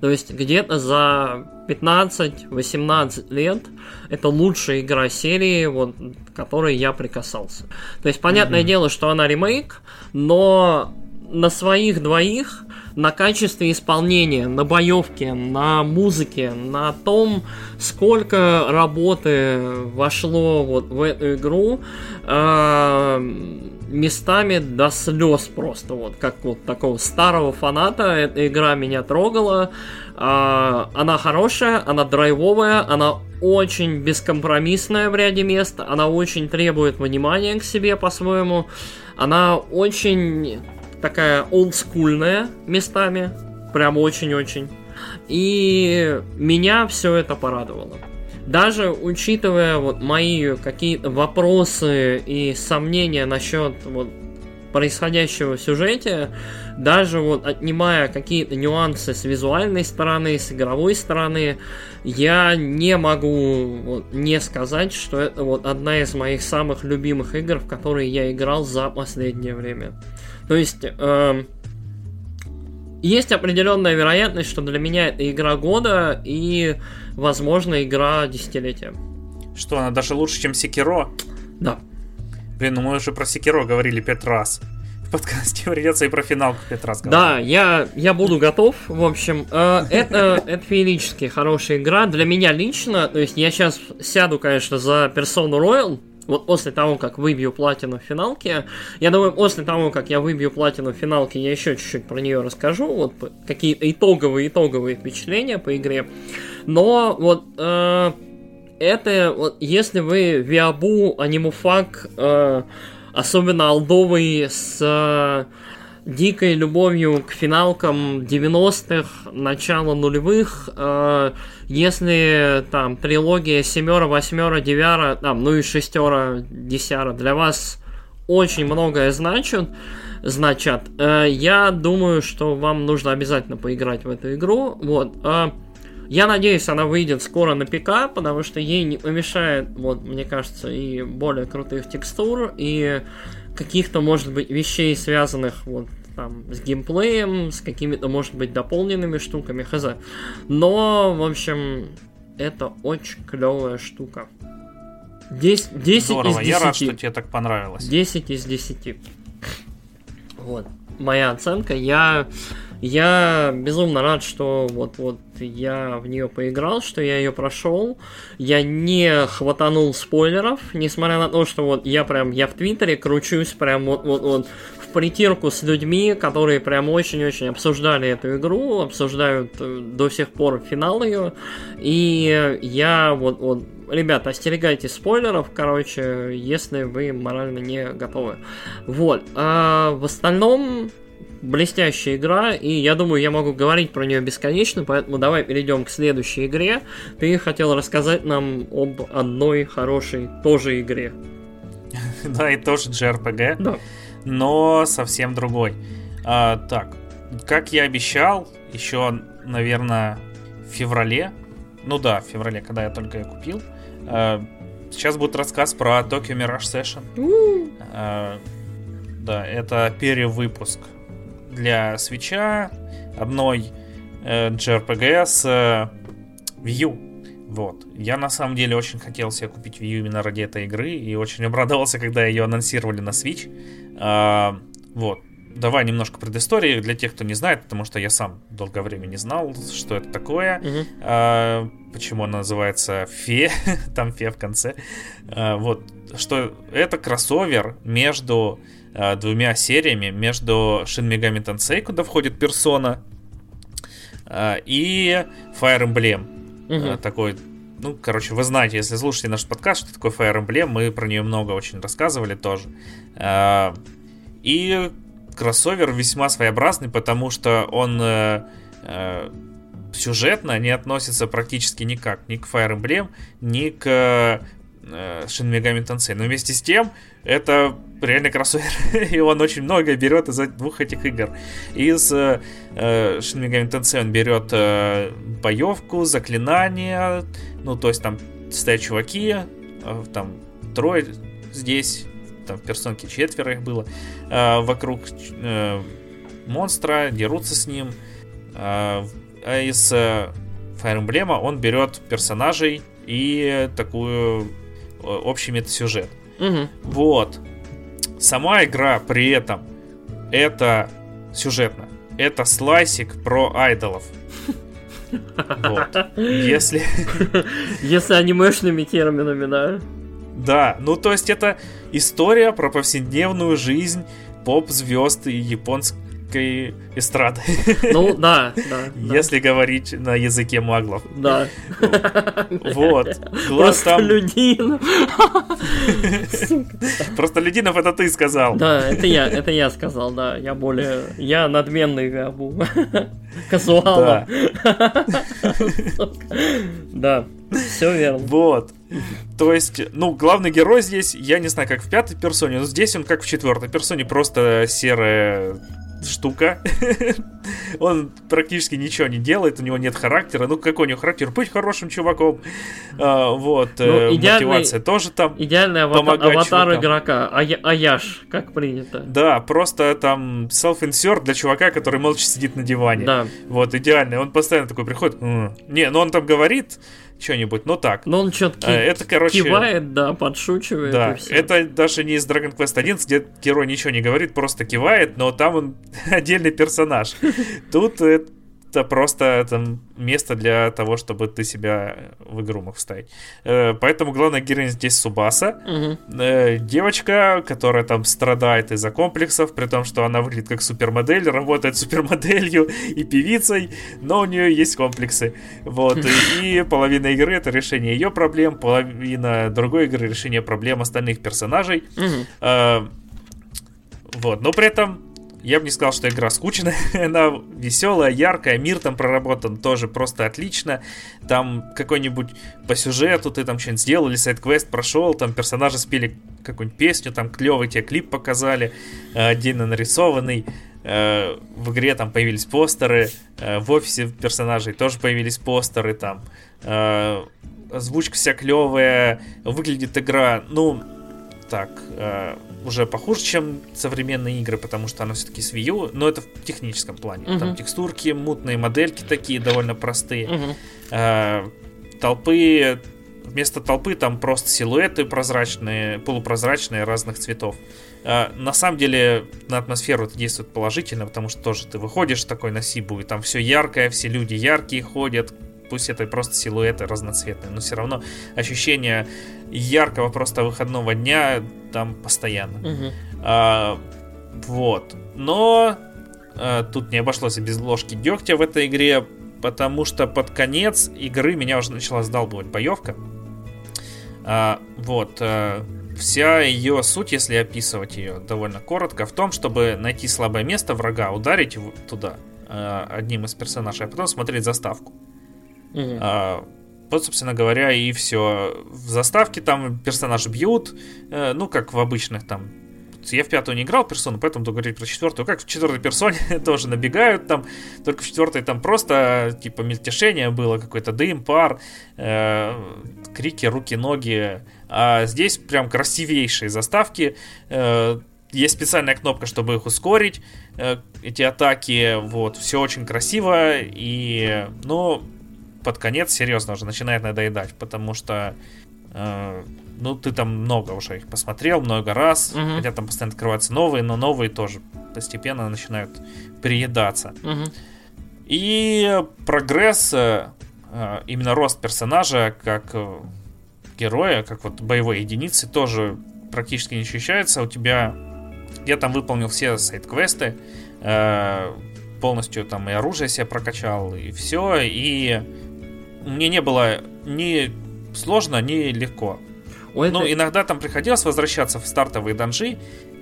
То есть где-то за 15-18 лет это лучшая игра серии, вот, к которой я прикасался. То есть, понятное mm-hmm. дело, что она ремейк, но на своих двоих, на качестве исполнения, на боевке, на музыке, на том, сколько работы вошло вот в эту игру, э, местами до слез просто, вот, как вот такого старого фаната, эта игра меня трогала, а, она хорошая, она драйвовая, она очень бескомпромиссная в ряде мест, она очень требует внимания к себе по-своему, она очень такая олдскульная местами, прям очень-очень, и меня все это порадовало даже учитывая вот мои какие-то вопросы и сомнения насчет вот происходящего в сюжете, даже вот отнимая какие-то нюансы с визуальной стороны, с игровой стороны, я не могу вот, не сказать, что это вот одна из моих самых любимых игр, в которые я играл за последнее время. То есть, э, есть определенная вероятность, что для меня это игра года и, возможно, игра десятилетия. Что, она даже лучше, чем Секиро? Да. Блин, ну мы уже про Секиро говорили пять раз. В подкасте придется и про финалку пять раз говорить. Да, я, я буду готов. В общем, э, это, это феерически хорошая игра. Для меня лично, то есть я сейчас сяду, конечно, за Persona Royal, вот после того, как выбью платину в финалке, я думаю, после того, как я выбью платину в финалке, я еще чуть-чуть про нее расскажу, вот какие итоговые итоговые впечатления по игре. Но вот э, это вот если вы Виабу, Анимуфак, э, особенно алдовый с э, дикой любовью к финалкам 90-х, начала нулевых, э, если там трилогия семера, восьмера, девяра, там, ну и шестера, десяра для вас очень многое значит, значат, э, я думаю, что вам нужно обязательно поиграть в эту игру. Вот. Э, я надеюсь, она выйдет скоро на ПК, потому что ей не помешает, вот, мне кажется, и более крутых текстур, и каких-то, может быть, вещей, связанных вот там с геймплеем, с какими-то, может быть, дополненными штуками, хз. Но, в общем, это очень клевая штука. 10, 10 Здорово, из 10. я рад, что тебе так понравилось. 10 из 10. Вот. Моя оценка. Я, я безумно рад, что вот, вот я в нее поиграл, что я ее прошел. Я не хватанул спойлеров, несмотря на то, что вот я прям, я в Твиттере кручусь прям вот, вот, вот в притирку с людьми, которые прям очень-очень обсуждали эту игру, обсуждают э, до сих пор финал ее. И я вот, вот ребята, остерегайтесь спойлеров, короче, если вы морально не готовы. Вот. А в остальном, блестящая игра, и я думаю, я могу говорить про нее бесконечно, поэтому давай перейдем к следующей игре. Ты хотел рассказать нам об одной хорошей тоже игре. Да, и тоже JRPG. Да но совсем другой. А, так, как я обещал, еще, наверное, в феврале, ну да, в феврале, когда я только ее купил, а, сейчас будет рассказ про Tokyo Mirage Session. А, да, это перевыпуск для свеча одной э, JRPG с э, View. Вот. Я на самом деле очень хотел себе купить Wii U именно ради этой игры и очень обрадовался, когда ее анонсировали на Switch. А, вот. Давай немножко предыстории для тех, кто не знает, потому что я сам долгое время не знал, что это такое, угу. а, почему она называется Фе, там Фе в конце. А, вот, что это кроссовер между двумя сериями, между Shin Megami Tensei, куда входит персона, а, и Fire Emblem. Угу. Такой ну, короче, вы знаете, если слушаете наш подкаст, что такое Fire Emblem, мы про нее много очень рассказывали тоже. И кроссовер весьма своеобразный, потому что он э, э, сюжетно не относится практически никак ни к Fire Emblem, ни к э, Shin Megami Tensei. Но вместе с тем, это реально кроссовер, и он очень много берет из двух этих игр. Из э, Shin Megami Tensei он берет э, боевку, заклинания, ну, то есть там стоят чуваки, э, там трое здесь, там в персонке четверо их было, э, вокруг э, монстра, дерутся с ним. Э, а из э, Fire Emblem он берет персонажей и такую э, общий метасюжет. Угу. Вот. Сама игра при этом это сюжетно. Это слайсик про айдолов. Вот. Если... Если анимешными терминами, да? Да, ну то есть это история про повседневную жизнь поп-звезд и японских японской эстрады. Ну, да, да. Если да. говорить на языке маглов. Да. Вот. Глаз там... Людинов. Просто Людинов это ты сказал. Да, это я, это я сказал, да. Я более... Я надменный вябу. Казуала. Да. Все верно. Вот. То есть, ну, главный герой здесь, я не знаю, как в пятой персоне, но здесь он как в четвертой персоне, просто серая штука. Он практически ничего не делает, у него нет характера. Ну, какой у него характер? Быть хорошим чуваком. А, вот. Ну, э, мотивация тоже там. Идеальный аватар, аватар игрока. А, аяш, как принято. Да, просто там self-insert для чувака, который молча сидит на диване. Да. Вот, идеальный. Он постоянно такой приходит. Не, ну он там говорит что-нибудь, ну так. Но он что-то э, это, короче, кивает, да, подшучивает. Да, это даже не из Dragon Quest 11, где герой ничего не говорит, просто кивает, но там он отдельный персонаж. Тут это это просто там место для того, чтобы ты себя в игру мог вставить. Э, поэтому главная героиня здесь Субаса. Угу. Девочка, которая там страдает из-за комплексов, при том, что она выглядит как супермодель, работает супермоделью и певицей, но у нее есть комплексы. Вот. И половина игры это решение ее проблем, половина другой игры решение проблем остальных персонажей. Вот. Но при этом я бы не сказал, что игра скучная, она веселая, яркая, мир там проработан тоже просто отлично. Там какой-нибудь по сюжету ты там что-нибудь сделал или сайт-квест прошел, там персонажи спели какую-нибудь песню, там клевый тебе клип показали, э, отдельно нарисованный. Э, в игре там появились постеры, э, в офисе персонажей тоже появились постеры там. Озвучка вся клевая, выглядит игра, ну, так, уже похуже, чем современные игры, потому что она все-таки с Wii U, но это в техническом плане. Uh-huh. Там текстурки, мутные модельки такие довольно простые. Uh-huh. А, толпы, вместо толпы там просто силуэты прозрачные, полупрозрачные разных цветов. А, на самом деле на атмосферу это действует положительно, потому что тоже ты выходишь такой на Сибу, и там все яркое, все люди яркие ходят, пусть это просто силуэты разноцветные, но все равно ощущение яркого просто выходного дня там постоянно. Угу. А, вот. Но а, тут не обошлось и без ложки дегтя в этой игре, потому что под конец игры меня уже начала сдалбывать боевка. А, вот. А, вся ее суть, если описывать ее довольно коротко, в том, чтобы найти слабое место врага, ударить туда а, одним из персонажей, а потом смотреть заставку. Угу. Вот, собственно говоря, и все. В заставке там персонажи бьют, э, ну, как в обычных там. Я в пятую не играл персону, поэтому буду говорить про четвертую. Как в четвертой персоне тоже набегают там, только в четвертой там просто типа мельтешение было, какой-то дым, пар, э, крики, руки, ноги. А здесь прям красивейшие заставки. Э, есть специальная кнопка, чтобы их ускорить, эти атаки. Вот, все очень красиво и, ну, под конец серьезно уже начинает надоедать, потому что э, ну ты там много уже их посмотрел, много раз, угу. хотя там постоянно открываются новые, но новые тоже постепенно начинают приедаться. Угу. И прогресс, э, именно рост персонажа как э, героя, как вот боевой единицы тоже практически не ощущается. У тебя я там выполнил все сайт-квесты, э, полностью там и оружие себе прокачал, и все, и мне не было ни сложно, ни легко. Ой, ну, это... иногда там приходилось возвращаться в стартовые данжи,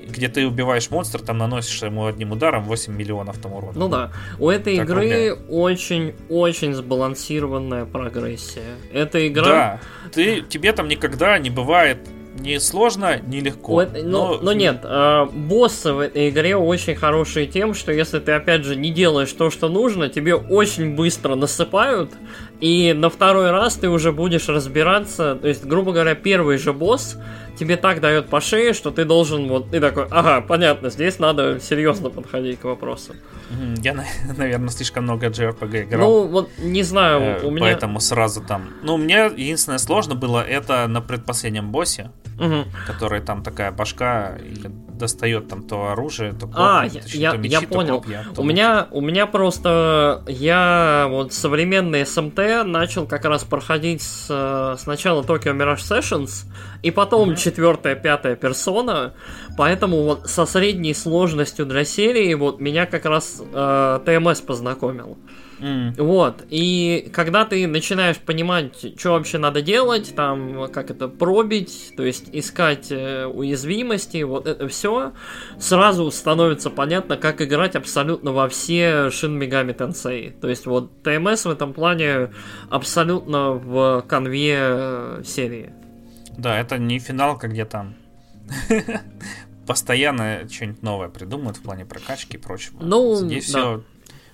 где ты убиваешь монстра, там наносишь ему одним ударом 8 миллионов там урона. Ну да, у этой так игры очень-очень сбалансированная прогрессия. Эта игра... Да, ты, тебе там никогда не бывает не сложно, не легко. Вот, но, но, но нет, э, боссы в этой игре очень хорошие тем, что если ты опять же не делаешь то, что нужно, тебе очень быстро насыпают, и на второй раз ты уже будешь разбираться. То есть, грубо говоря, первый же босс тебе так дает по шее, что ты должен вот ты такой, ага, понятно, здесь надо серьезно подходить к вопросу. Я, наверное, слишком много JRPG играл. Ну, вот не знаю, э, у меня... Поэтому сразу там... Ну, у меня единственное сложно было это на предпоследнем боссе, угу. который там такая башка или достает там то оружие, то копья, А, то, я, то мечи, я понял. Копья, у, меня, у меня просто... Я вот современный SMT начал как раз проходить с, сначала Tokyo Mirage Sessions, и потом угу. четвертая, пятая персона, поэтому вот со средней сложностью для серии вот меня как раз э, ТМС познакомил. Mm. Вот. И когда ты начинаешь понимать, что вообще надо делать, там, как это пробить, то есть искать э, уязвимости, вот это все, сразу становится понятно, как играть абсолютно во все Shin Megami Tensei. То есть вот ТМС в этом плане абсолютно в конве э, серии. Да, это не финалка, где там постоянно что-нибудь новое придумывают в плане прокачки и прочего. Ну, Здесь да. все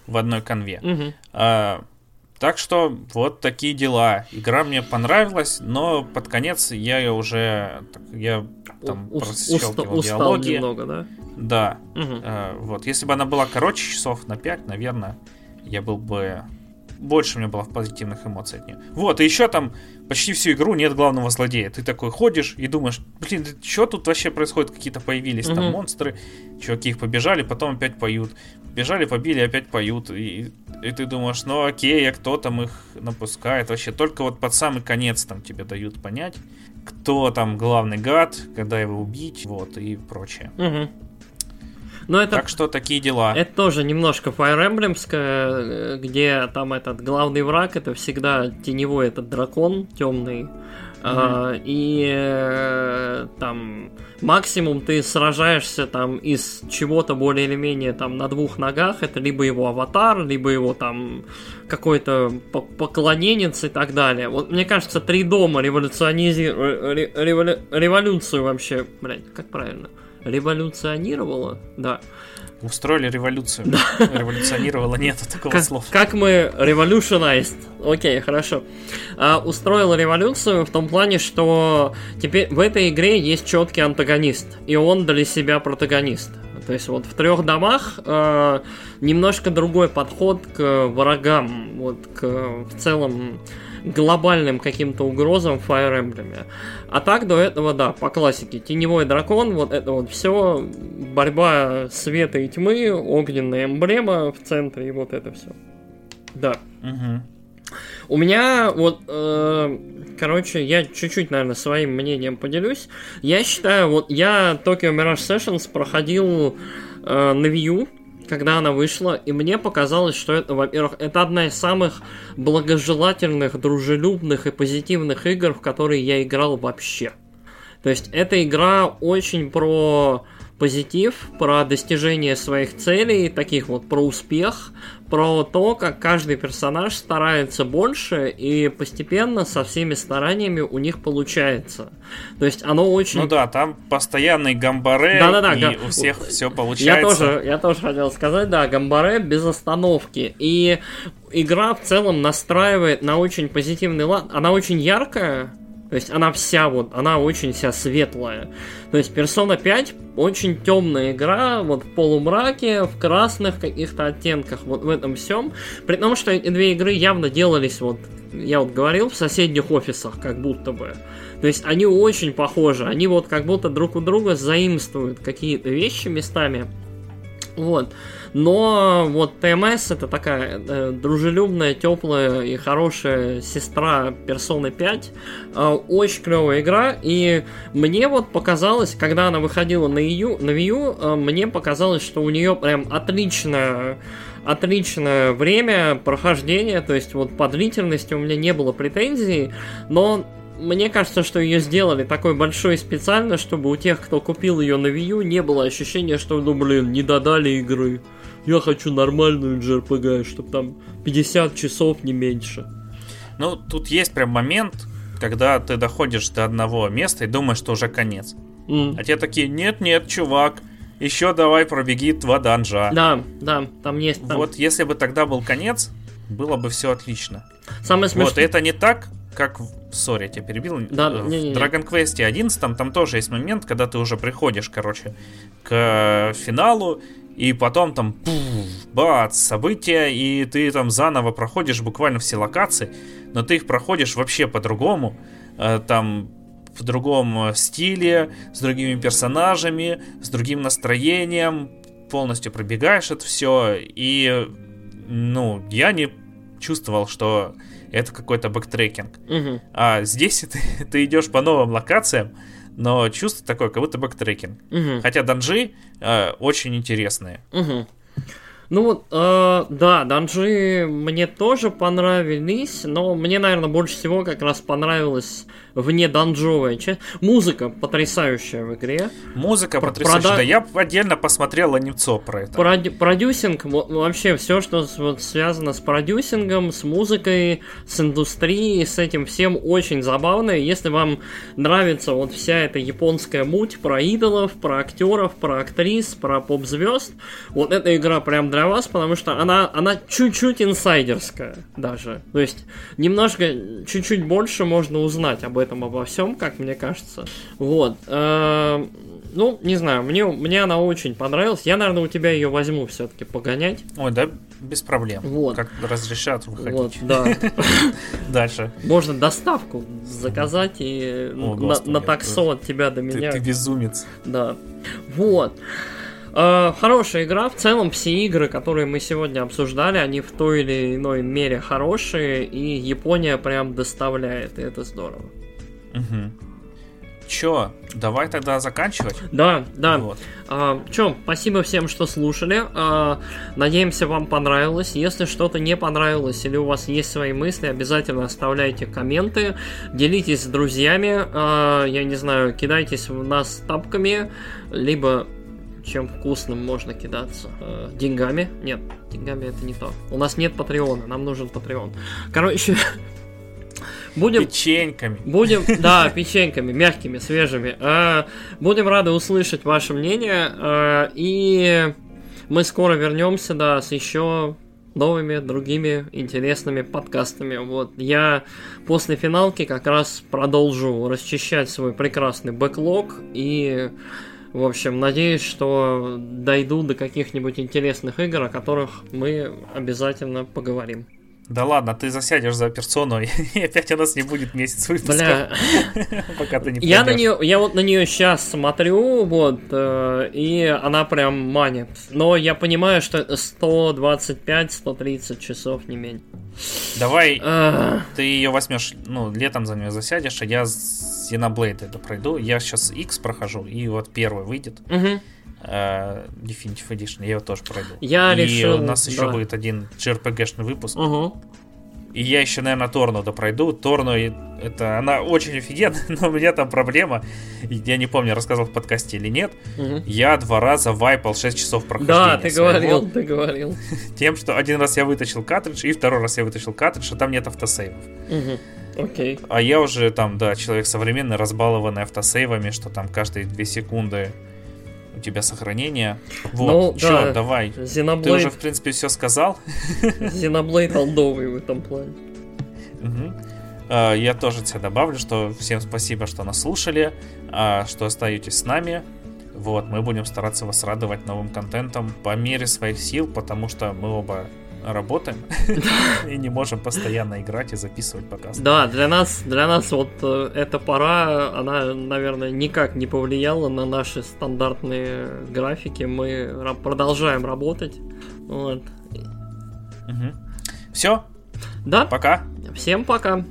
в одной конве. Мгм. А, так что вот такие дела. Игра мне понравилась, но под конец я ее уже так, я там Ус- прощелкивал уста- диалоги. немного, да? Да. Мгм. А, вот, если бы она была короче часов на 5, наверное, я был бы больше у меня было позитивных эмоций от нее. Вот, и еще там почти всю игру нет главного злодея. Ты такой ходишь и думаешь, блин, что тут вообще происходит? Какие-то появились там Мгм. монстры, чуваки их побежали, потом опять поют. Бежали, побили, опять поют. И, и ты думаешь, ну окей, а кто там их напускает? Вообще только вот под самый конец там тебе дают понять, кто там главный гад, когда его убить, вот, и прочее. Мгм. Но это Так что такие дела. Это тоже немножко Fire Emblemское, где там этот главный враг это всегда теневой этот дракон темный. А, и э, там максимум ты сражаешься там из чего-то более или менее там на двух ногах. Это либо его аватар, либо его там какой-то по- поклоненец и так далее. Вот мне кажется, три дома революционизи... ре- револю- революцию вообще, блядь, как правильно? Революционировала? Да. Устроили революцию. Революционировало, нету такого Как, слова. как мы revolutionized. Окей, хорошо. А, устроил революцию в том плане, что теперь в этой игре есть четкий антагонист, и он для себя протагонист. То есть вот в трех домах э, немножко другой подход к врагам, вот к в целом глобальным каким-то угрозам в Fire Emblem. А так до этого, да, по классике. Теневой дракон, вот это вот все, борьба света и тьмы, огненная эмблема в центре, и вот это все. Да. У меня вот, э, короче, я чуть-чуть, наверное, своим мнением поделюсь. Я считаю, вот я Tokyo Mirage Sessions проходил э, на Wii U, когда она вышла, и мне показалось, что это, во-первых, это одна из самых благожелательных, дружелюбных и позитивных игр, в которые я играл вообще. То есть эта игра очень про позитив, про достижение своих целей, таких вот про успех, про то, как каждый персонаж старается больше и постепенно со всеми стараниями у них получается. То есть оно очень... Ну да, там постоянный гамбаре, Да-да-да, и га- у всех все Я получается. тоже, я тоже хотел сказать, да, Гамбаре без остановки. И игра в целом настраивает на очень позитивный лад. Она очень яркая, то есть она вся вот, она очень вся светлая. То есть Persona 5 очень темная игра, вот в полумраке, в красных каких-то оттенках, вот в этом всем. При том, что эти две игры явно делались вот, я вот говорил, в соседних офисах, как будто бы. То есть они очень похожи, они вот как будто друг у друга заимствуют какие-то вещи местами. Вот. Но вот ТМС это такая э, дружелюбная, теплая и хорошая сестра Persona 5. Э, очень клевая игра. И мне вот показалось, когда она выходила на, EU, на Wii э, мне показалось, что у нее прям отличная отличное время прохождения, то есть вот по длительности у меня не было претензий, но мне кажется, что ее сделали такой большой специально, чтобы у тех, кто купил ее на Wii U, не было ощущения, что, ну блин, не додали игры. Я хочу нормальную JRPG, чтобы там 50 часов, не меньше. Ну, тут есть прям момент, когда ты доходишь до одного места и думаешь, что уже конец. М. А те такие, нет-нет, чувак, еще давай пробеги два данжа. Да, да, там есть там. Вот если бы тогда был конец, было бы все отлично. Самое смешное. Вот, это не так, как в... Сори, я тебя перебил. Да, в не-не-не. Dragon Quest 11 там тоже есть момент, когда ты уже приходишь, короче, к финалу, и потом там пуф, бац, события, и ты там заново проходишь буквально все локации, но ты их проходишь вообще по-другому, э, там в другом э, стиле, с другими персонажами, с другим настроением, полностью пробегаешь это все, и ну, я не чувствовал, что это какой-то backtracking. Мгм. А здесь ты, ты идешь по новым локациям, но чувство такое, как будто backtracking. Мгм. Хотя данжи э, очень интересные. Мгм. Ну вот, э, да, данжи мне тоже понравились, но мне, наверное, больше всего как раз понравилась вне данжовая часть. Музыка потрясающая в игре. Музыка Про- потрясающая. Прода... Да, я отдельно посмотрел анимцо про это. Проди- продюсинг, вообще все, что вот связано с продюсингом, с музыкой, с индустрией, с этим всем очень забавно. Если вам нравится вот вся эта японская муть про идолов, про актеров, про актрис, про поп-звезд, вот эта игра прям для вас, потому что она, она чуть-чуть инсайдерская даже. То есть немножко, чуть-чуть больше можно узнать об этом обо всем, как мне кажется. Вот. Э, ну, не знаю, мне, мне она очень понравилась. Я, наверное, у тебя ее возьму все-таки погонять. Ой, да, без проблем. Вот. Как разрешат выходить. Вот, да. Дальше. Можно доставку заказать и на, таксо от тебя до меня. Ты, безумец. Да. Вот. Uh, хорошая игра. В целом все игры, которые мы сегодня обсуждали, они в той или иной мере хорошие, и Япония прям доставляет, и это здорово. Угу. Чё, давай тогда заканчивать? Да, да. Вот. А, чё, спасибо всем, что слушали. А, надеемся, вам понравилось. Если что-то не понравилось или у вас есть свои мысли, обязательно оставляйте комменты, делитесь с друзьями. А, я не знаю, кидайтесь в нас тапками, либо чем вкусным можно кидаться. Э, деньгами? Нет, деньгами это не то. У нас нет Патреона, нам нужен Патреон. Короче, Будем... Печеньками. Будем, да, печеньками, мягкими, свежими. Э, будем рады услышать ваше мнение. Э, и мы скоро вернемся, да, с еще новыми, другими интересными подкастами. Вот я после финалки как раз продолжу расчищать свой прекрасный бэклог и в общем, надеюсь, что дойду до каких-нибудь интересных игр, о которых мы обязательно поговорим. Да ладно, ты засядешь за персону, и опять у нас не будет месяц выпуска. Бля. Пока ты не я на нее, Я вот на нее сейчас смотрю, вот, э, и она прям манит. Но я понимаю, что это 125-130 часов не меньше. Давай, а... ты ее возьмешь, ну, летом за нее засядешь, а я Xenoblade это пройду. Я сейчас X прохожу, и вот первый выйдет. Угу. Uh, Definitive Edition, я его тоже пройду. Я и решил... у нас еще будет один JRPG-шный выпуск. Угу. И я еще, наверное, Торну допройду. Торну, это, она очень офигенная, но у меня там проблема. Я не помню, рассказывал в подкасте или нет. Угу. Я два раза вайпал 6 часов прохождения. Да, ты своего. говорил, ты говорил. Тем, что один раз я вытащил картридж, и второй раз я вытащил картридж, а там нет автосейвов. Угу. Окей. А я уже там, да, человек современный, разбалованный автосейвами, что там каждые 2 секунды тебя сохранение. Вот, ну, чё, да. давай. Xenoblade... Ты уже, в принципе, все сказал. Xenoblade олдовый в этом плане. Угу. Я тоже тебе добавлю, что всем спасибо, что нас слушали, а, что остаетесь с нами. Вот, мы будем стараться вас радовать новым контентом по мере своих сил, потому что мы оба работаем и не можем постоянно играть и записывать подкаст. Да, для нас, для нас вот э, эта пора, она, наверное, никак не повлияла на наши стандартные графики. Мы продолжаем работать. Вот. Все? Да. Пока. Всем пока.